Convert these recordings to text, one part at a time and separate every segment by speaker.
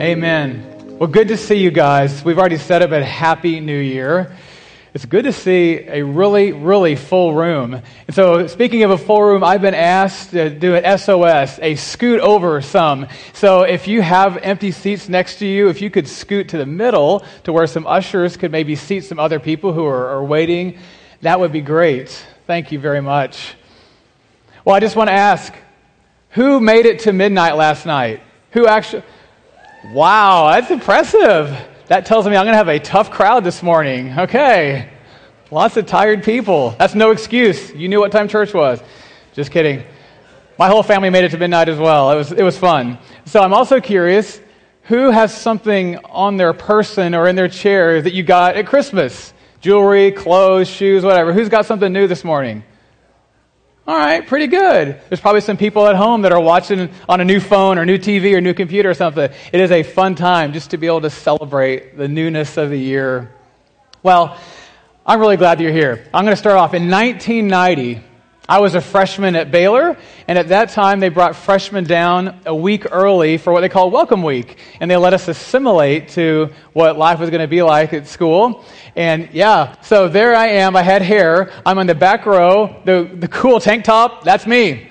Speaker 1: Amen. Well, good to see you guys. We've already set up a happy new year. It's good to see a really, really full room. And so, speaking of a full room, I've been asked to do an SOS, a scoot over some. So, if you have empty seats next to you, if you could scoot to the middle to where some ushers could maybe seat some other people who are, are waiting, that would be great. Thank you very much. Well, I just want to ask who made it to midnight last night? Who actually. Wow, that's impressive. That tells me I'm going to have a tough crowd this morning. Okay. Lots of tired people. That's no excuse. You knew what time church was. Just kidding. My whole family made it to midnight as well. It was, it was fun. So I'm also curious who has something on their person or in their chair that you got at Christmas? Jewelry, clothes, shoes, whatever. Who's got something new this morning? All right, pretty good. There's probably some people at home that are watching on a new phone or new TV or new computer or something. It is a fun time just to be able to celebrate the newness of the year. Well, I'm really glad that you're here. I'm going to start off. In 1990, I was a freshman at Baylor, and at that time they brought freshmen down a week early for what they call Welcome Week. And they let us assimilate to what life was going to be like at school. And yeah, so there I am. I had hair. I'm on the back row. The, the cool tank top, that's me.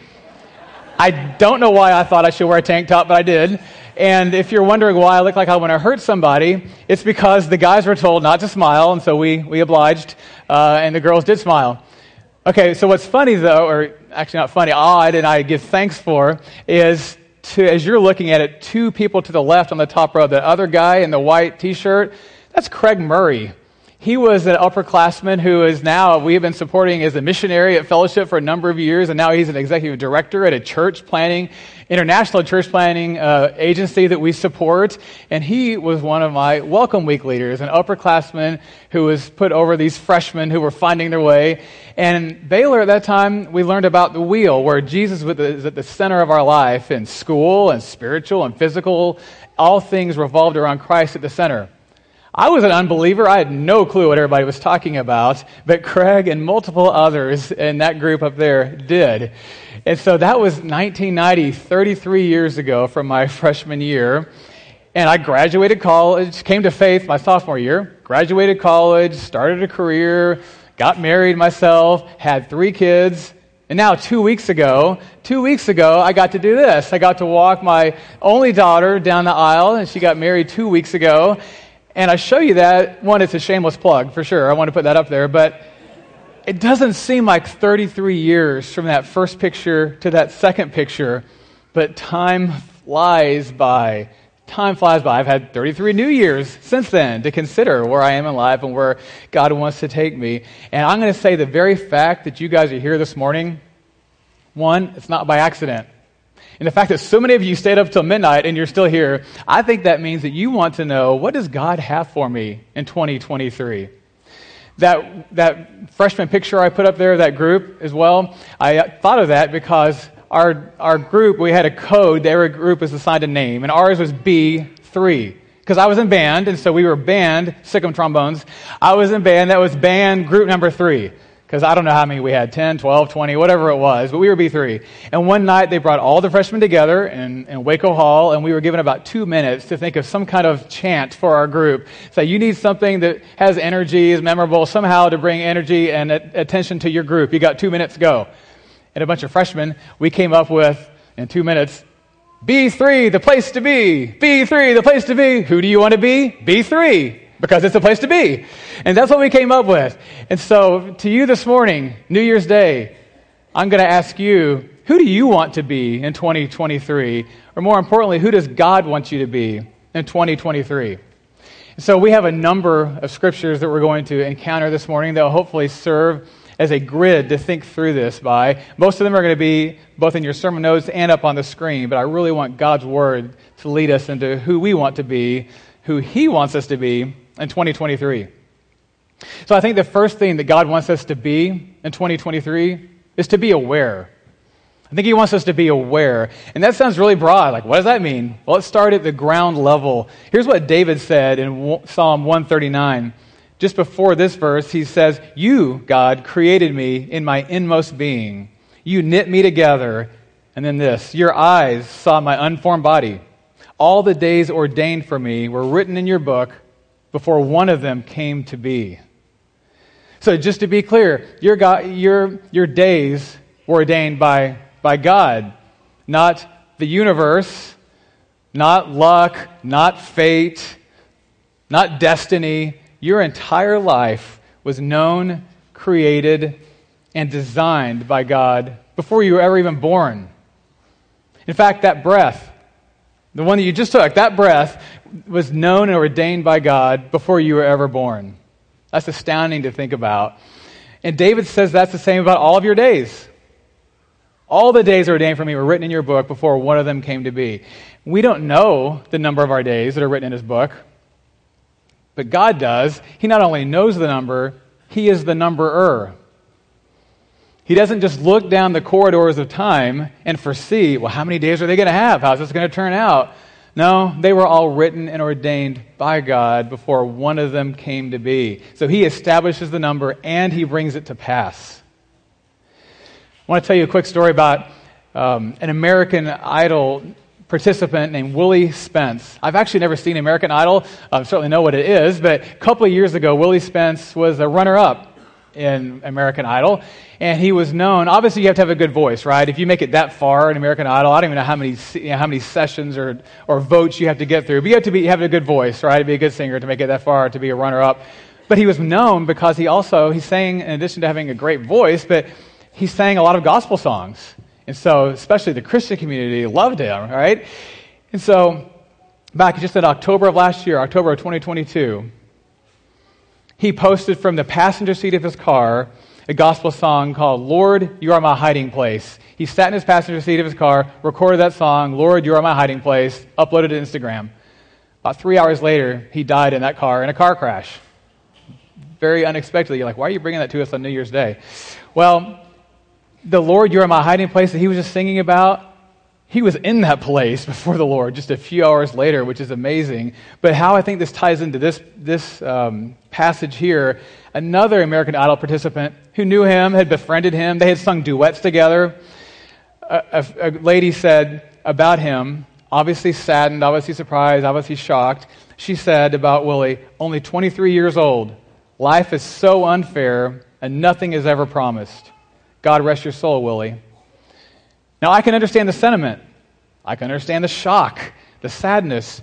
Speaker 1: I don't know why I thought I should wear a tank top, but I did. And if you're wondering why I look like I want to hurt somebody, it's because the guys were told not to smile, and so we, we obliged, uh, and the girls did smile. Okay, so what's funny though, or actually not funny, odd, and I give thanks for, is to, as you're looking at it, two people to the left on the top row, the other guy in the white t shirt, that's Craig Murray. He was an upperclassman who is now, we have been supporting as a missionary at Fellowship for a number of years, and now he's an executive director at a church planting, international church planting uh, agency that we support. And he was one of my Welcome Week leaders, an upperclassman who was put over these freshmen who were finding their way. And Baylor at that time, we learned about the wheel, where Jesus was at the center of our life in school and spiritual and physical. All things revolved around Christ at the center. I was an unbeliever. I had no clue what everybody was talking about, but Craig and multiple others in that group up there did. And so that was 1990, 33 years ago from my freshman year. And I graduated college, came to faith my sophomore year, graduated college, started a career, got married myself, had three kids. And now, two weeks ago, two weeks ago, I got to do this. I got to walk my only daughter down the aisle, and she got married two weeks ago. And I show you that. One, it's a shameless plug for sure. I want to put that up there. But it doesn't seem like 33 years from that first picture to that second picture, but time flies by. Time flies by. I've had 33 New Years since then to consider where I am in life and where God wants to take me. And I'm going to say the very fact that you guys are here this morning, one, it's not by accident. And the fact that so many of you stayed up till midnight and you're still here, I think that means that you want to know what does God have for me in 2023? That, that freshman picture I put up there, that group as well, I thought of that because our, our group, we had a code, every group was assigned a name, and ours was B3 because I was in band, and so we were band, Sikkim trombones. I was in band, that was band group number three because I don't know how many we had 10, 12, 20, whatever it was, but we were B3. And one night they brought all the freshmen together in, in Waco Hall, and we were given about two minutes to think of some kind of chant for our group. So you need something that has energy, is memorable, somehow to bring energy and attention to your group. You got two minutes, to go. And a bunch of freshmen, we came up with, in two minutes, B3, the place to be. B3, the place to be. Who do you want to be? B3 because it's a place to be. And that's what we came up with. And so, to you this morning, New Year's Day, I'm going to ask you, who do you want to be in 2023? Or more importantly, who does God want you to be in 2023? So, we have a number of scriptures that we're going to encounter this morning that will hopefully serve as a grid to think through this by. Most of them are going to be both in your sermon notes and up on the screen, but I really want God's word to lead us into who we want to be, who He wants us to be, in 2023. So I think the first thing that God wants us to be in 2023 is to be aware. I think He wants us to be aware. And that sounds really broad. Like, what does that mean? Well, let's start at the ground level. Here's what David said in Psalm 139. Just before this verse, he says, You, God, created me in my inmost being. You knit me together. And then this, Your eyes saw my unformed body. All the days ordained for me were written in your book before one of them came to be. So, just to be clear, your, God, your, your days were ordained by, by God, not the universe, not luck, not fate, not destiny. Your entire life was known, created, and designed by God before you were ever even born. In fact, that breath, the one that you just took, that breath was known and ordained by God before you were ever born. That's astounding to think about. And David says that's the same about all of your days. All the days ordained for me were written in your book before one of them came to be. We don't know the number of our days that are written in his book, but God does. He not only knows the number, he is the numberer. He doesn't just look down the corridors of time and foresee, well, how many days are they going to have? How's this going to turn out? No, they were all written and ordained by God before one of them came to be. So he establishes the number and he brings it to pass. I want to tell you a quick story about um, an American Idol participant named Willie Spence. I've actually never seen American Idol. I certainly know what it is, but a couple of years ago, Willie Spence was a runner up in American Idol, and he was known. Obviously, you have to have a good voice, right? If you make it that far in American Idol, I don't even know how many you know, how many sessions or, or votes you have to get through. But you have to be, have a good voice, right? To be a good singer, to make it that far, to be a runner up. But he was known because he also he sang in addition to having a great voice, but he sang a lot of gospel songs, and so especially the Christian community loved him, right? And so back just in October of last year, October of 2022 he posted from the passenger seat of his car a gospel song called Lord, You Are My Hiding Place. He sat in his passenger seat of his car, recorded that song, Lord, You Are My Hiding Place, uploaded it to Instagram. About three hours later, he died in that car in a car crash. Very unexpectedly. You're like, why are you bringing that to us on New Year's Day? Well, the Lord, You Are My Hiding Place that he was just singing about, he was in that place before the Lord just a few hours later, which is amazing. But how I think this ties into this, this um, passage here another American Idol participant who knew him, had befriended him, they had sung duets together. A, a, a lady said about him, obviously saddened, obviously surprised, obviously shocked. She said about Willie, only 23 years old. Life is so unfair, and nothing is ever promised. God rest your soul, Willie. Now, I can understand the sentiment, I can understand the shock, the sadness.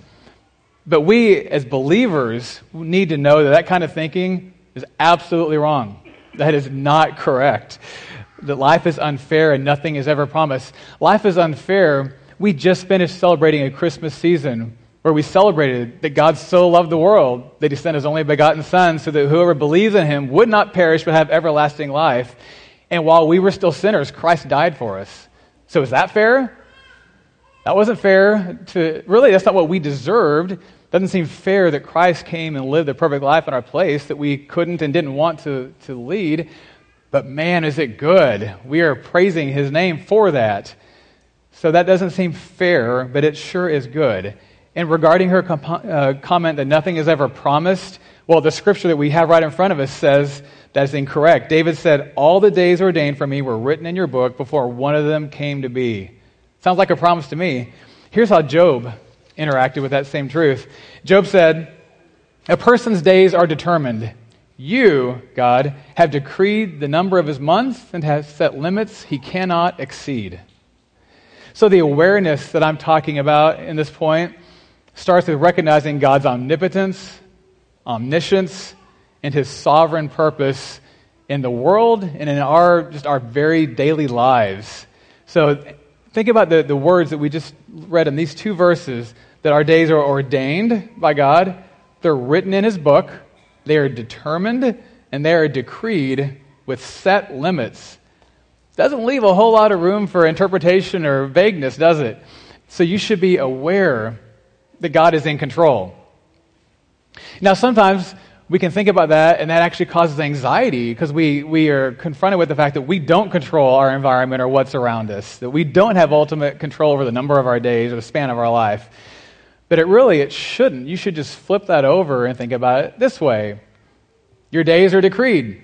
Speaker 1: But we, as believers, need to know that that kind of thinking is absolutely wrong. That is not correct. That life is unfair and nothing is ever promised. Life is unfair. We just finished celebrating a Christmas season where we celebrated that God so loved the world that he sent his only begotten Son so that whoever believes in him would not perish but have everlasting life. And while we were still sinners, Christ died for us. So is that fair? That wasn't fair to, really, that's not what we deserved. Doesn't seem fair that Christ came and lived a perfect life in our place that we couldn't and didn't want to, to lead. But man, is it good. We are praising his name for that. So that doesn't seem fair, but it sure is good. And regarding her comp- uh, comment that nothing is ever promised, well, the scripture that we have right in front of us says that is incorrect. David said, All the days ordained for me were written in your book before one of them came to be. Sounds like a promise to me. Here's how Job interacted with that same truth. Job said, A person's days are determined. You, God, have decreed the number of his months and have set limits he cannot exceed. So, the awareness that I'm talking about in this point starts with recognizing God's omnipotence, omniscience, and his sovereign purpose in the world and in our just our very daily lives. So think about the, the words that we just read in these two verses that our days are ordained by God, they're written in his book, they are determined, and they are decreed with set limits. Doesn't leave a whole lot of room for interpretation or vagueness, does it? So you should be aware that God is in control. Now, sometimes we can think about that, and that actually causes anxiety because we, we are confronted with the fact that we don't control our environment or what's around us, that we don't have ultimate control over the number of our days or the span of our life. But it really, it shouldn't. You should just flip that over and think about it this way Your days are decreed.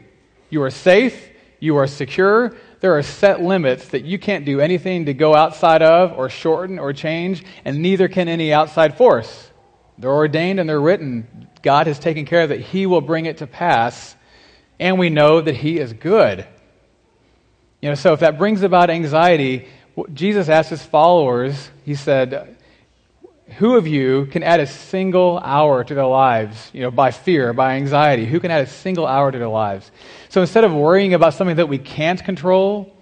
Speaker 1: You are safe, you are secure, there are set limits that you can't do anything to go outside of or shorten or change, and neither can any outside force. They're ordained and they're written. God has taken care that He will bring it to pass, and we know that He is good. You know, so if that brings about anxiety, Jesus asked His followers, He said, who of you can add a single hour to their lives, you know, by fear, by anxiety? Who can add a single hour to their lives? So instead of worrying about something that we can't control,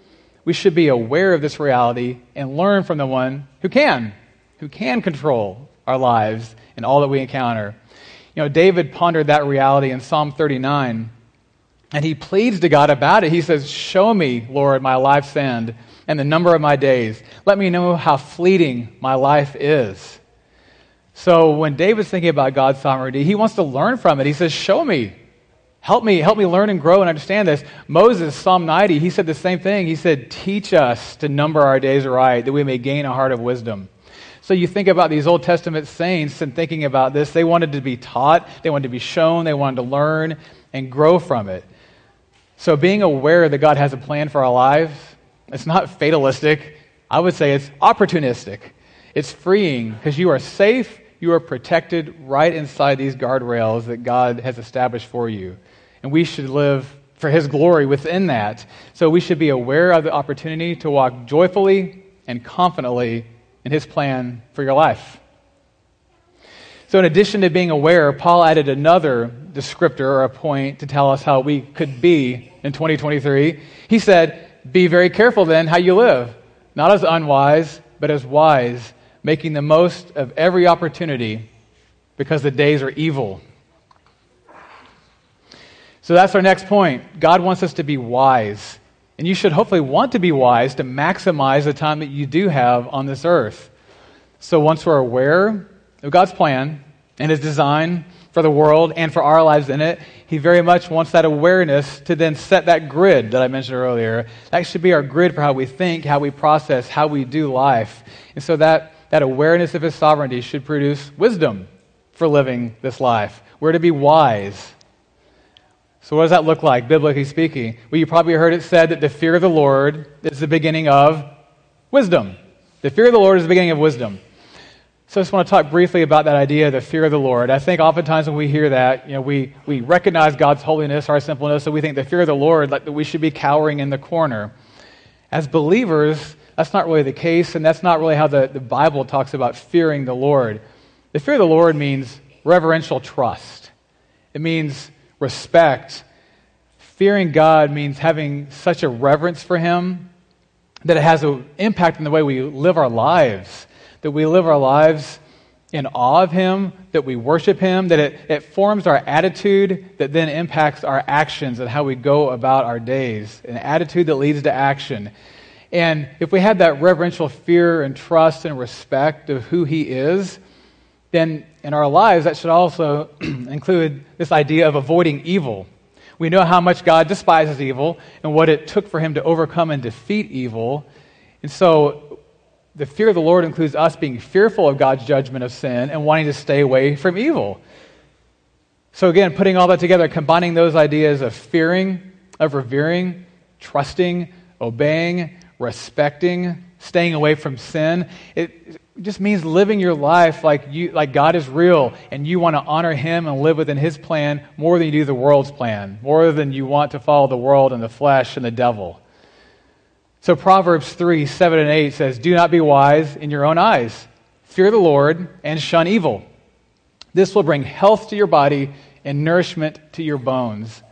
Speaker 1: we should be aware of this reality and learn from the one who can, who can control our lives and all that we encounter. You know, David pondered that reality in Psalm 39, and he pleads to God about it. He says, Show me, Lord, my life's end and the number of my days. Let me know how fleeting my life is. So when David's thinking about God's sovereignty, he wants to learn from it. He says, Show me. Help me, help me learn and grow and understand this. Moses, Psalm 90, he said the same thing. He said, Teach us to number our days aright, that we may gain a heart of wisdom. So you think about these Old Testament saints and thinking about this, they wanted to be taught, they wanted to be shown, they wanted to learn and grow from it. So being aware that God has a plan for our lives, it's not fatalistic. I would say it's opportunistic. It's freeing because you are safe you are protected right inside these guardrails that God has established for you. And we should live for His glory within that. So we should be aware of the opportunity to walk joyfully and confidently in His plan for your life. So, in addition to being aware, Paul added another descriptor or a point to tell us how we could be in 2023. He said, Be very careful then how you live, not as unwise, but as wise making the most of every opportunity because the days are evil. So that's our next point. God wants us to be wise. And you should hopefully want to be wise to maximize the time that you do have on this earth. So once we're aware of God's plan and His design for the world and for our lives in it, He very much wants that awareness to then set that grid that I mentioned earlier. That should be our grid for how we think, how we process, how we do life. And so that that awareness of his sovereignty should produce wisdom for living this life. We're to be wise. So, what does that look like, biblically speaking? Well, you probably heard it said that the fear of the Lord is the beginning of wisdom. The fear of the Lord is the beginning of wisdom. So I just want to talk briefly about that idea, of the fear of the Lord. I think oftentimes when we hear that, you know, we, we recognize God's holiness, our simpleness, so we think the fear of the Lord, like that we should be cowering in the corner. As believers, that's not really the case, and that's not really how the, the Bible talks about fearing the Lord. The fear of the Lord means reverential trust, it means respect. Fearing God means having such a reverence for Him that it has an impact in the way we live our lives, that we live our lives in awe of Him, that we worship Him, that it, it forms our attitude that then impacts our actions and how we go about our days. An attitude that leads to action. And if we have that reverential fear and trust and respect of who He is, then in our lives, that should also include this idea of avoiding evil. We know how much God despises evil and what it took for Him to overcome and defeat evil. And so the fear of the Lord includes us being fearful of God's judgment of sin and wanting to stay away from evil. So, again, putting all that together, combining those ideas of fearing, of revering, trusting, obeying, respecting, staying away from sin. It just means living your life like, you, like God is real and you want to honor Him and live within His plan more than you do the world's plan, more than you want to follow the world and the flesh and the devil. So Proverbs 3 7 and 8 says, Do not be wise in your own eyes. Fear the Lord and shun evil. This will bring health to your body and nourishment to your bones.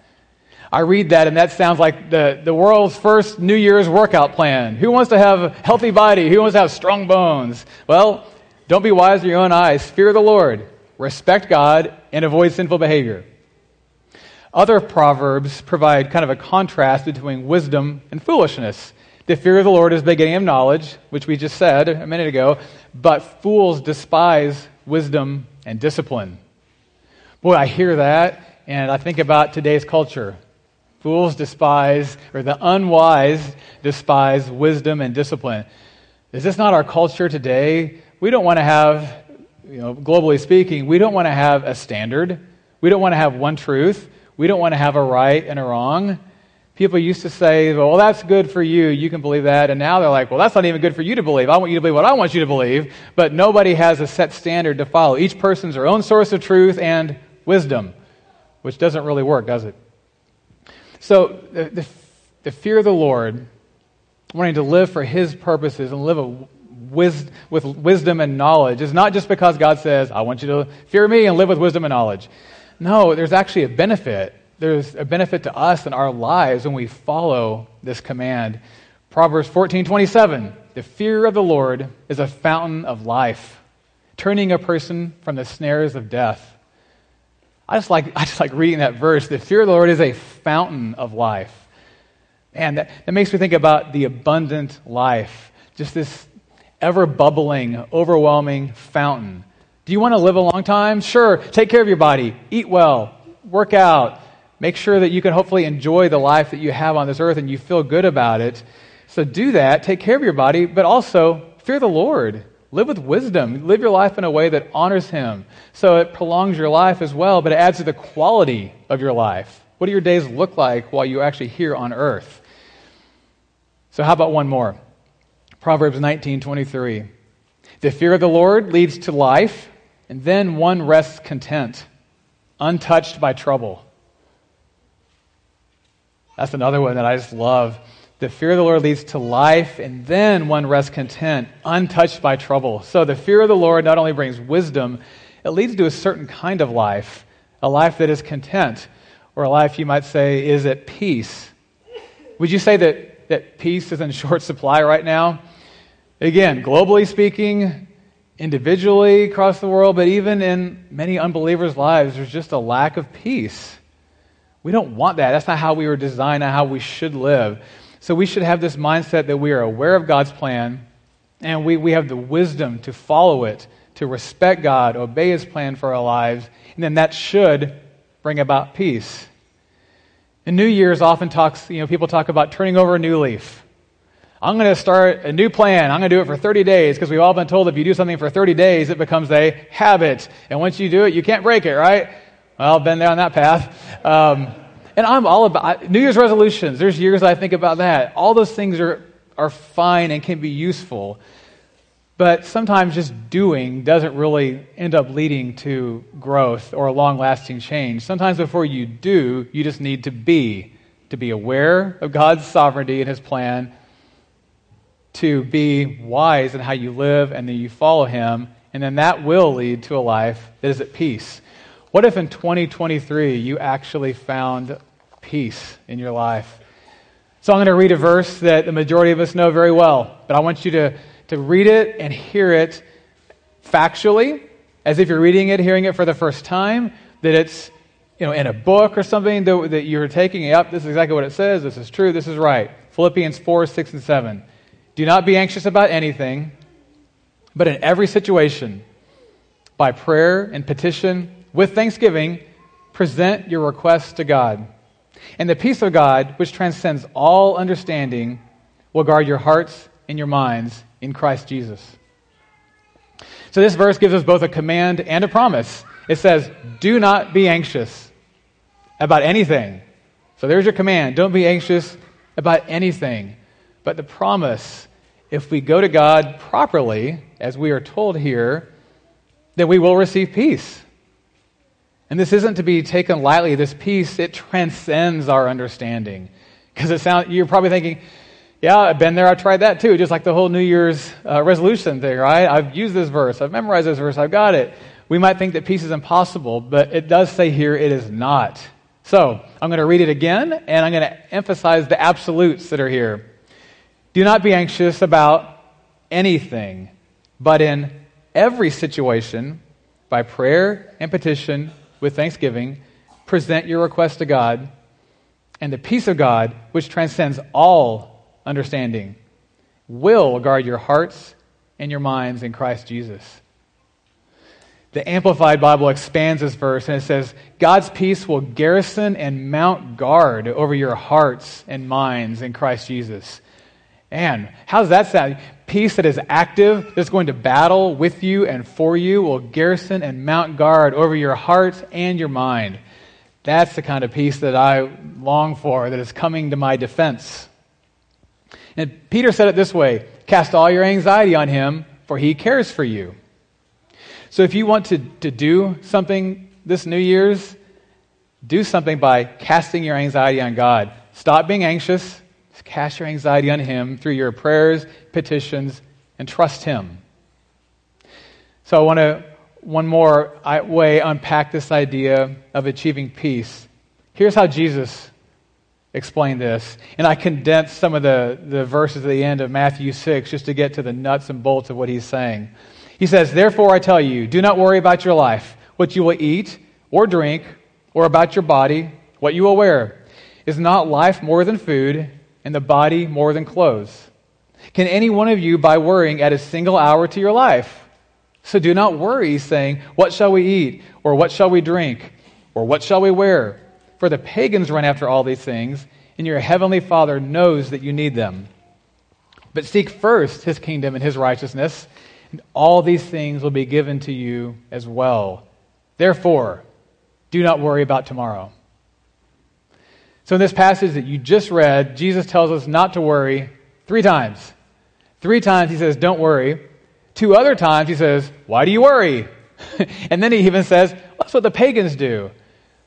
Speaker 1: I read that, and that sounds like the, the world's first New Year's workout plan. Who wants to have a healthy body? Who wants to have strong bones? Well, don't be wise in your own eyes. Fear the Lord, respect God, and avoid sinful behavior. Other proverbs provide kind of a contrast between wisdom and foolishness. The fear of the Lord is the beginning of knowledge, which we just said a minute ago, but fools despise wisdom and discipline. Boy, I hear that, and I think about today's culture. Fools despise, or the unwise despise wisdom and discipline. Is this not our culture today? We don't want to have, you know, globally speaking, we don't want to have a standard. We don't want to have one truth. We don't want to have a right and a wrong. People used to say, well, that's good for you. You can believe that. And now they're like, well, that's not even good for you to believe. I want you to believe what I want you to believe. But nobody has a set standard to follow. Each person's their own source of truth and wisdom, which doesn't really work, does it? So the, the, the fear of the Lord, wanting to live for His purposes and live a with wisdom and knowledge is not just because God says, I want you to fear me and live with wisdom and knowledge. No, there's actually a benefit there's a benefit to us in our lives when we follow this command. Proverbs 14:27, "The fear of the Lord is a fountain of life, turning a person from the snares of death." I just like I just like reading that verse. The fear of the Lord is a fountain of life. And that, that makes me think about the abundant life, just this ever bubbling, overwhelming fountain. Do you want to live a long time? Sure. Take care of your body, eat well, work out, Make sure that you can hopefully enjoy the life that you have on this earth and you feel good about it. So do that. Take care of your body, but also fear the Lord. Live with wisdom. Live your life in a way that honors Him. So it prolongs your life as well, but it adds to the quality of your life. What do your days look like while you're actually here on earth? So how about one more? Proverbs 19:23. The fear of the Lord leads to life, and then one rests content, untouched by trouble. That's another one that I just love. The fear of the Lord leads to life, and then one rests content, untouched by trouble. So the fear of the Lord not only brings wisdom, it leads to a certain kind of life, a life that is content, or a life you might say is at peace. Would you say that, that peace is in short supply right now? Again, globally speaking, individually across the world, but even in many unbelievers' lives, there's just a lack of peace. We don't want that. That's not how we were designed, not how we should live. So we should have this mindset that we are aware of God's plan and we, we have the wisdom to follow it, to respect God, obey His plan for our lives, and then that should bring about peace. And New Year's often talks, you know, people talk about turning over a new leaf. I'm going to start a new plan. I'm going to do it for 30 days because we've all been told if you do something for 30 days, it becomes a habit. And once you do it, you can't break it, right? Well, I've been down that path. Um, and I'm all about New Year's resolutions. There's years I think about that. All those things are, are fine and can be useful. But sometimes just doing doesn't really end up leading to growth or a long lasting change. Sometimes before you do, you just need to be, to be aware of God's sovereignty and His plan, to be wise in how you live, and then you follow Him, and then that will lead to a life that is at peace. What if in 2023 you actually found peace in your life? So I'm going to read a verse that the majority of us know very well, but I want you to, to read it and hear it factually, as if you're reading it, hearing it for the first time, that it's you know, in a book or something that, that you're taking, yep, this is exactly what it says, this is true, this is right. Philippians 4, 6, and 7. Do not be anxious about anything, but in every situation, by prayer and petition, with thanksgiving, present your requests to God. And the peace of God, which transcends all understanding, will guard your hearts and your minds in Christ Jesus. So, this verse gives us both a command and a promise. It says, Do not be anxious about anything. So, there's your command. Don't be anxious about anything. But the promise, if we go to God properly, as we are told here, then we will receive peace. And this isn't to be taken lightly. This peace, it transcends our understanding. Because it sounds, you're probably thinking, yeah, I've been there, I've tried that too. Just like the whole New Year's uh, resolution thing, right? I've used this verse, I've memorized this verse, I've got it. We might think that peace is impossible, but it does say here it is not. So I'm going to read it again, and I'm going to emphasize the absolutes that are here. Do not be anxious about anything, but in every situation, by prayer and petition, with thanksgiving, present your request to God, and the peace of God, which transcends all understanding, will guard your hearts and your minds in Christ Jesus. The Amplified Bible expands this verse and it says, God's peace will garrison and mount guard over your hearts and minds in Christ Jesus. And how does that sound? Peace that is active, that's going to battle with you and for you, will garrison and mount guard over your heart and your mind. That's the kind of peace that I long for, that is coming to my defense. And Peter said it this way Cast all your anxiety on him, for he cares for you. So if you want to, to do something this New Year's, do something by casting your anxiety on God. Stop being anxious. Cast your anxiety on Him through your prayers, petitions, and trust Him. So I want to, one more way, unpack this idea of achieving peace. Here's how Jesus explained this. And I condensed some of the, the verses at the end of Matthew 6 just to get to the nuts and bolts of what he's saying. He says, Therefore I tell you, do not worry about your life, what you will eat or drink, or about your body, what you will wear. Is not life more than food, and the body more than clothes? Can any one of you, by worrying, add a single hour to your life? So do not worry, saying, What shall we eat? Or what shall we drink? Or what shall we wear? For the pagans run after all these things, and your heavenly Father knows that you need them. But seek first his kingdom and his righteousness, and all these things will be given to you as well. Therefore, do not worry about tomorrow. So, in this passage that you just read, Jesus tells us not to worry three times. Three times he says, Don't worry. Two other times he says, Why do you worry? and then he even says, That's what the pagans do.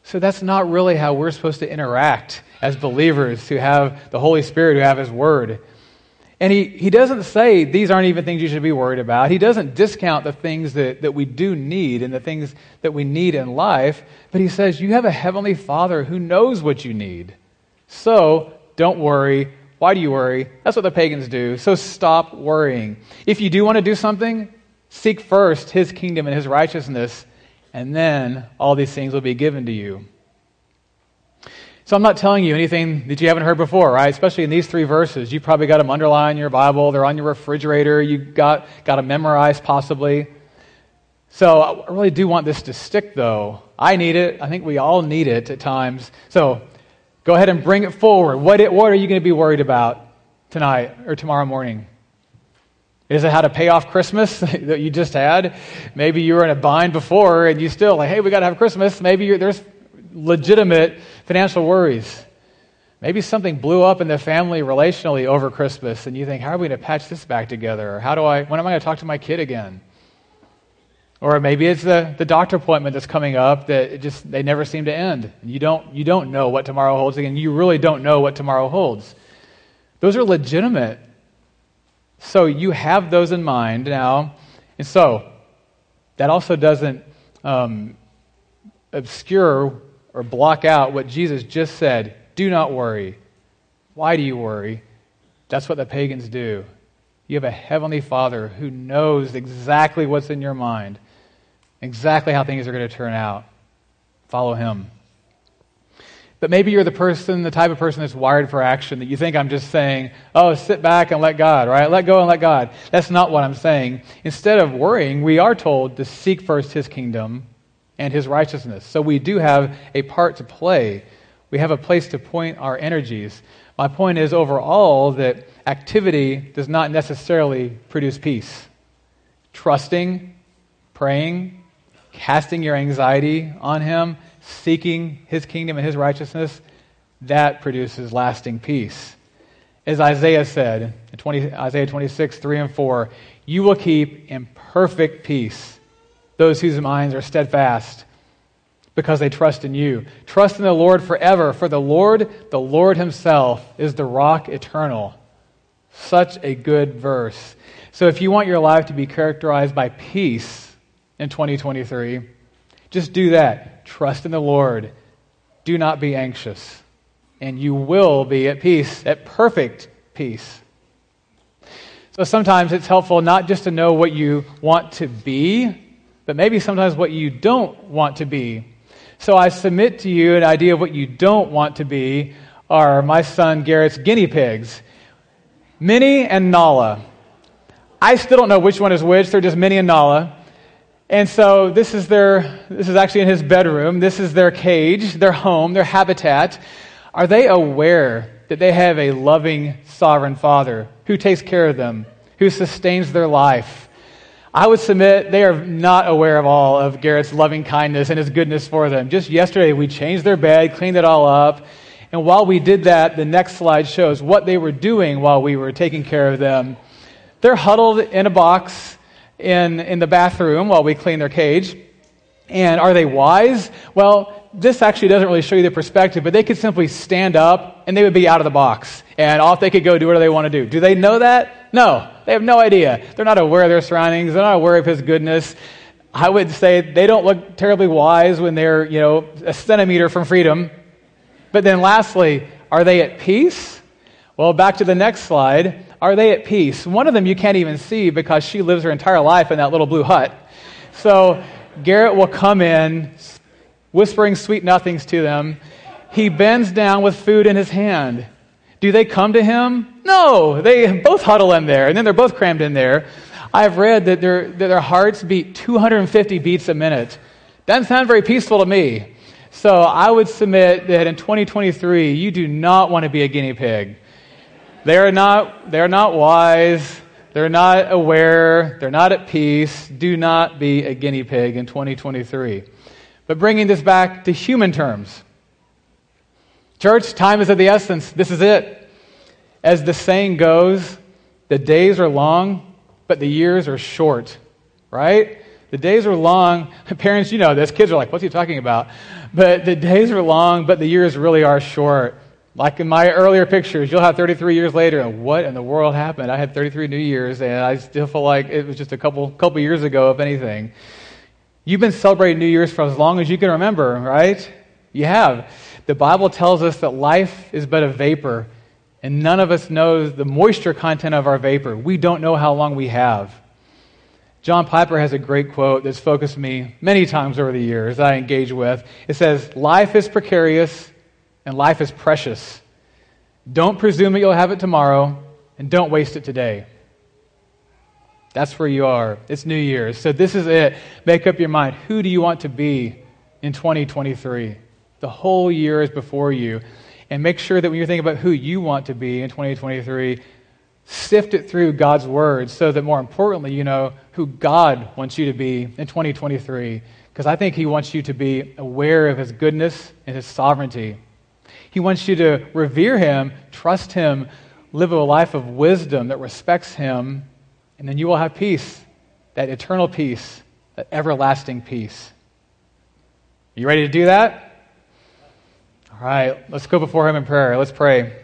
Speaker 1: So, that's not really how we're supposed to interact as believers who have the Holy Spirit, who have his word. And he, he doesn't say these aren't even things you should be worried about. He doesn't discount the things that, that we do need and the things that we need in life. But he says, You have a heavenly Father who knows what you need. So don't worry. Why do you worry? That's what the pagans do. So stop worrying. If you do want to do something, seek first his kingdom and his righteousness, and then all these things will be given to you. So I'm not telling you anything that you haven't heard before, right? Especially in these three verses. You probably got them underlined in your Bible. They're on your refrigerator. You got, got them memorized possibly. So I really do want this to stick, though. I need it. I think we all need it at times. So go ahead and bring it forward. What, it, what are you going to be worried about tonight or tomorrow morning? Is it how to pay off Christmas that you just had? Maybe you were in a bind before and you still like, hey, we got to have Christmas. Maybe there's legitimate financial worries. Maybe something blew up in the family relationally over Christmas, and you think, how are we going to patch this back together? Or how do I, when am I going to talk to my kid again? Or maybe it's the, the doctor appointment that's coming up that just they never seem to end. You don't, you don't know what tomorrow holds again. You really don't know what tomorrow holds. Those are legitimate. So you have those in mind now. And so that also doesn't um, obscure or block out what Jesus just said do not worry. Why do you worry? That's what the pagans do. You have a heavenly Father who knows exactly what's in your mind, exactly how things are going to turn out. Follow Him. But maybe you're the person, the type of person that's wired for action, that you think I'm just saying, oh, sit back and let God, right? Let go and let God. That's not what I'm saying. Instead of worrying, we are told to seek first His kingdom and his righteousness. So we do have a part to play. We have a place to point our energies. My point is overall that activity does not necessarily produce peace. Trusting, praying, casting your anxiety on him, seeking his kingdom and his righteousness, that produces lasting peace. As Isaiah said, 20, Isaiah 26, 3 and 4, you will keep in perfect peace those whose minds are steadfast because they trust in you. Trust in the Lord forever, for the Lord, the Lord Himself, is the rock eternal. Such a good verse. So if you want your life to be characterized by peace in 2023, just do that. Trust in the Lord. Do not be anxious. And you will be at peace, at perfect peace. So sometimes it's helpful not just to know what you want to be, but maybe sometimes what you don't want to be. So I submit to you an idea of what you don't want to be are my son Garrett's guinea pigs, Minnie and Nala. I still don't know which one is which. They're just Minnie and Nala. And so this is their this is actually in his bedroom. This is their cage, their home, their habitat. Are they aware that they have a loving sovereign father who takes care of them, who sustains their life? I would submit they are not aware of all of Garrett's loving kindness and his goodness for them. Just yesterday, we changed their bed, cleaned it all up. And while we did that, the next slide shows what they were doing while we were taking care of them. They're huddled in a box in, in the bathroom while we clean their cage. And are they wise? Well, this actually doesn't really show you the perspective, but they could simply stand up and they would be out of the box. And off they could go do whatever they want to do. Do they know that? No. They have no idea. They're not aware of their surroundings. They're not aware of his goodness. I would say they don't look terribly wise when they're, you know, a centimeter from freedom. But then lastly, are they at peace? Well, back to the next slide. Are they at peace? One of them you can't even see because she lives her entire life in that little blue hut. So Garrett will come in, whispering sweet nothings to them. He bends down with food in his hand. Do they come to him? No, they both huddle in there, and then they're both crammed in there. I've read that their, that their hearts beat 250 beats a minute. Doesn't sound very peaceful to me. So I would submit that in 2023, you do not want to be a guinea pig. They are not, they are not wise. They're not aware. They're not at peace. Do not be a guinea pig in 2023. But bringing this back to human terms. Church, time is of the essence. This is it. As the saying goes, the days are long, but the years are short. Right? The days are long. Parents, you know this. Kids are like, what's he talking about? But the days are long, but the years really are short. Like in my earlier pictures, you'll have 33 years later, and what in the world happened? I had 33 New Year's, and I still feel like it was just a couple, couple years ago, if anything. You've been celebrating New Year's for as long as you can remember, right? You have. The Bible tells us that life is but a vapor, and none of us knows the moisture content of our vapor. We don't know how long we have. John Piper has a great quote that's focused me many times over the years that I engage with. It says, Life is precarious and life is precious. Don't presume that you'll have it tomorrow, and don't waste it today. That's where you are. It's New Year's. So this is it. Make up your mind. Who do you want to be in 2023? The whole year is before you. And make sure that when you're thinking about who you want to be in 2023, sift it through God's Word so that more importantly, you know who God wants you to be in 2023. Because I think He wants you to be aware of His goodness and His sovereignty. He wants you to revere Him, trust Him, live a life of wisdom that respects Him, and then you will have peace that eternal peace, that everlasting peace. Are you ready to do that? All right, let's go before Him in prayer. Let's pray.